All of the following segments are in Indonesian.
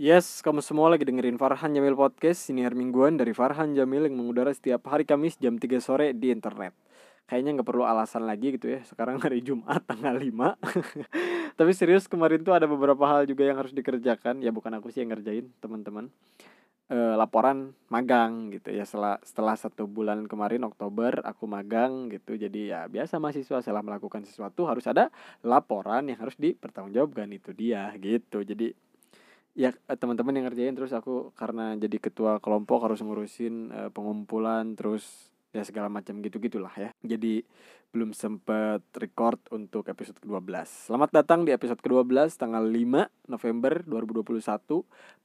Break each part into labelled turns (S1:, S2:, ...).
S1: Yes, kamu semua lagi dengerin Farhan Jamil Podcast. Siniar mingguan dari Farhan Jamil yang mengudara setiap hari Kamis jam 3 sore di internet. Kayaknya nggak perlu alasan lagi gitu ya. Sekarang hari Jumat tanggal 5 Tapi serius kemarin tuh ada beberapa hal juga yang harus dikerjakan. Ya bukan aku sih yang ngerjain teman-teman e, Laporan magang gitu ya. Setelah, setelah satu bulan kemarin Oktober aku magang gitu. Jadi ya biasa mahasiswa setelah melakukan sesuatu Harus ada laporan yang harus dipertanggungjawabkan Itu dia gitu. Jadi ya eh, teman-teman yang ngerjain terus aku karena jadi ketua kelompok harus ngurusin uh, pengumpulan terus ya segala macam gitu gitulah ya. Jadi belum sempet record untuk episode ke-12 selamat datang di episode ke-12 tanggal 5 November 2021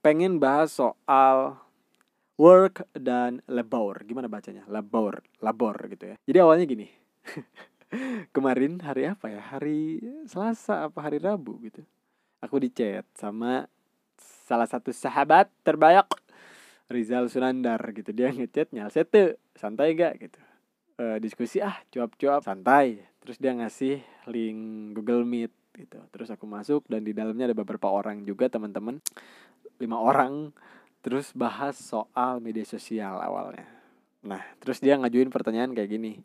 S1: pengen bahas soal work dan labor. Gimana bacanya? Labor labor gitu ya. Jadi awalnya gini kemarin hari apa ya? Hari Selasa apa hari Rabu gitu. Aku di chat sama salah satu sahabat terbaik Rizal Sunandar gitu. Dia ngechat nyalsete santai gak gitu. E, diskusi ah cuap-cuap. Santai. Terus dia ngasih link Google Meet gitu. Terus aku masuk dan di dalamnya ada beberapa orang juga teman-teman. Lima orang. Terus bahas soal media sosial awalnya. Nah terus dia ngajuin pertanyaan kayak gini.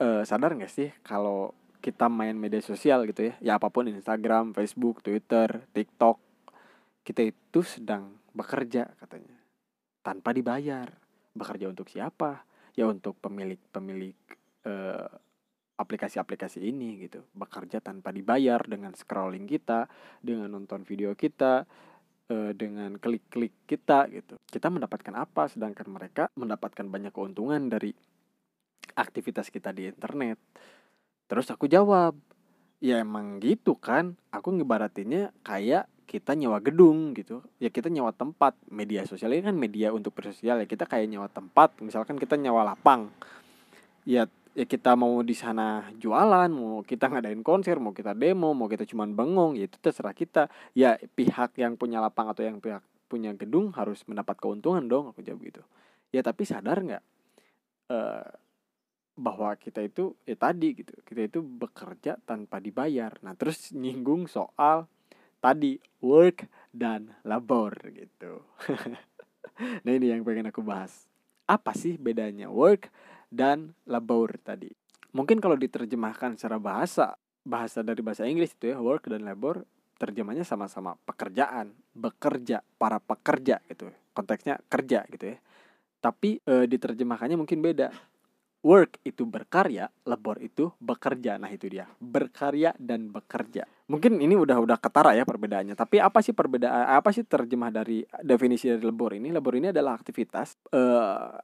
S1: E, sadar nggak sih kalau kita main media sosial gitu ya? Ya apa pun Instagram Facebook Twitter TikTok. Kita itu sedang bekerja katanya. Tanpa dibayar bekerja untuk siapa? Ya untuk pemilik-pemilik eh, aplikasi-aplikasi ini gitu. Bekerja tanpa dibayar dengan scrolling kita dengan nonton video kita eh, dengan klik-klik kita gitu. Kita mendapatkan apa? Sedangkan mereka mendapatkan banyak keuntungan dari aktivitas kita di internet. Terus aku jawab ya emang gitu kan? Aku ngebaratinnya kayak kita nyewa gedung gitu. Ya kita nyewa tempat. Media sosial ini kan media untuk bersosial ya. Kita kayak nyewa tempat. Misalkan kita nyewa lapang. Ya ya kita mau di sana jualan mau kita ngadain konser mau kita demo mau kita cuman bengong ya itu terserah kita. Ya pihak yang punya lapang atau yang pihak punya gedung harus mendapat keuntungan dong aku jawab gitu. Ya tapi sadar nggak uh, bahwa kita itu ya tadi gitu kita itu bekerja tanpa dibayar. Nah terus nyinggung soal tadi work dan labor gitu. nah ini yang pengen aku bahas. Apa sih bedanya work dan labor tadi? Mungkin kalau diterjemahkan secara bahasa, bahasa dari bahasa Inggris itu ya work dan labor terjemahnya sama-sama pekerjaan, bekerja, para pekerja gitu. Konteksnya kerja gitu ya. Tapi e, diterjemahkannya mungkin beda work itu berkarya, labor itu bekerja. Nah, itu dia. Berkarya dan bekerja. Mungkin ini udah udah ketara ya perbedaannya. Tapi apa sih perbedaan apa sih terjemah dari definisi dari labor ini? Labor ini adalah aktivitas uh,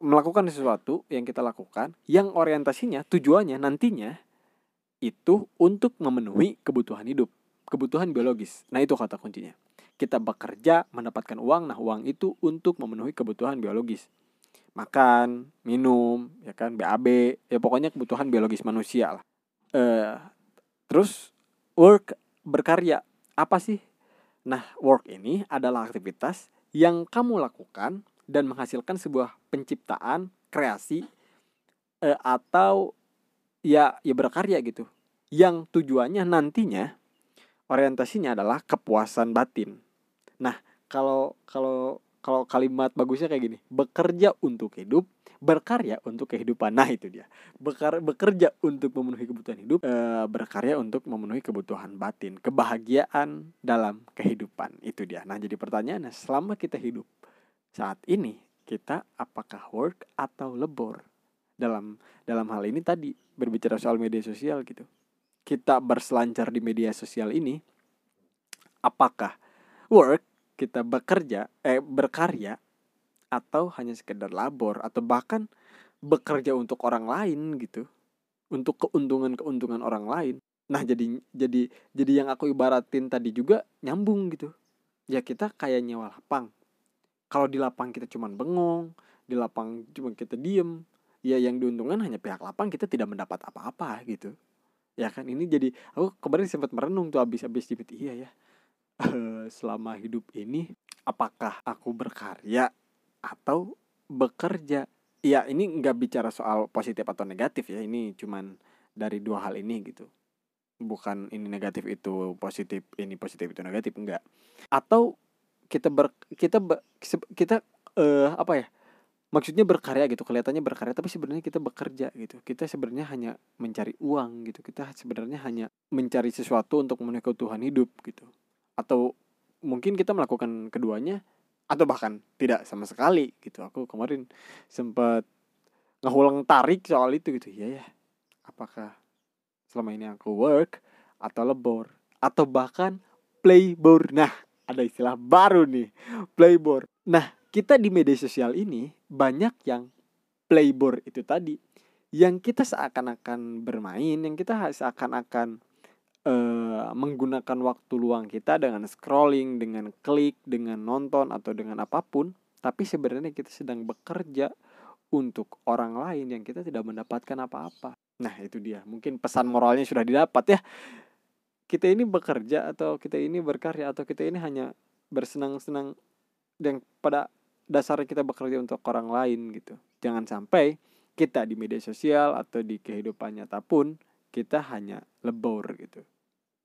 S1: melakukan sesuatu yang kita lakukan yang orientasinya, tujuannya nantinya itu untuk memenuhi kebutuhan hidup, kebutuhan biologis. Nah, itu kata kuncinya. Kita bekerja mendapatkan uang, nah uang itu untuk memenuhi kebutuhan biologis makan, minum, ya kan, BAB, ya pokoknya kebutuhan biologis manusia lah. Uh, terus work berkarya apa sih? Nah, work ini adalah aktivitas yang kamu lakukan dan menghasilkan sebuah penciptaan, kreasi uh, atau ya ya berkarya gitu. Yang tujuannya nantinya orientasinya adalah kepuasan batin. Nah, kalau kalau kalau kalimat bagusnya kayak gini bekerja untuk hidup berkarya untuk kehidupan. Nah itu dia. Bekar, bekerja untuk memenuhi kebutuhan hidup e, berkarya untuk memenuhi kebutuhan batin kebahagiaan dalam kehidupan. Itu dia. Nah jadi pertanyaannya selama kita hidup saat ini kita apakah work atau lebor dalam dalam hal ini tadi berbicara soal media sosial gitu. Kita berselancar di media sosial ini apakah work kita bekerja eh berkarya atau hanya sekedar labor atau bahkan bekerja untuk orang lain gitu untuk keuntungan-keuntungan orang lain. Nah jadi jadi jadi yang aku ibaratin tadi juga nyambung gitu. Ya kita kayak nyewa lapang. Kalau di lapang kita cuman bengong di lapang cuma kita diem ya yang diuntungkan hanya pihak lapang kita tidak mendapat apa-apa gitu. Ya kan ini jadi aku kemarin sempat merenung tuh habis-habis di iya ya Eh, selama hidup ini apakah aku berkarya atau bekerja? Ya ini nggak bicara soal positif atau negatif ya ini cuman dari dua hal ini gitu. Bukan ini negatif itu positif ini positif itu negatif enggak atau kita ber kita ber, kita uh, apa ya maksudnya berkarya gitu kelihatannya berkarya tapi sebenarnya kita bekerja gitu. Kita sebenarnya hanya mencari uang gitu kita sebenarnya hanya mencari sesuatu untuk memenuhi kebutuhan hidup gitu atau mungkin kita melakukan keduanya atau bahkan tidak sama sekali gitu. Aku kemarin sempat ngehulang tarik soal itu gitu. Ya ya apakah selama ini aku work atau lebor atau bahkan playboard. Nah, ada istilah baru nih, playboard. Nah, kita di media sosial ini banyak yang playboard itu tadi. Yang kita seakan-akan bermain, yang kita seakan-akan uh, menggunakan waktu luang kita dengan scrolling, dengan klik, dengan nonton atau dengan apa pun, tapi sebenarnya kita sedang bekerja untuk orang lain yang kita tidak mendapatkan apa-apa. Nah, itu dia. Mungkin pesan moralnya sudah didapat ya. Kita ini bekerja atau kita ini berkarya atau kita ini hanya bersenang-senang dan pada dasarnya kita bekerja untuk orang lain gitu. Jangan sampai kita di media sosial atau di kehidupan nyata pun kita hanya lebor gitu.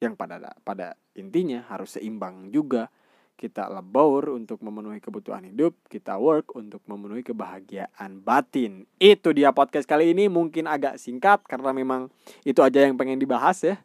S1: Yang pada pada intinya harus seimbang juga kita lebur untuk memenuhi kebutuhan hidup, kita work untuk memenuhi kebahagiaan batin. Itu dia podcast kali ini mungkin agak singkat karena memang itu aja yang pengen dibahas ya.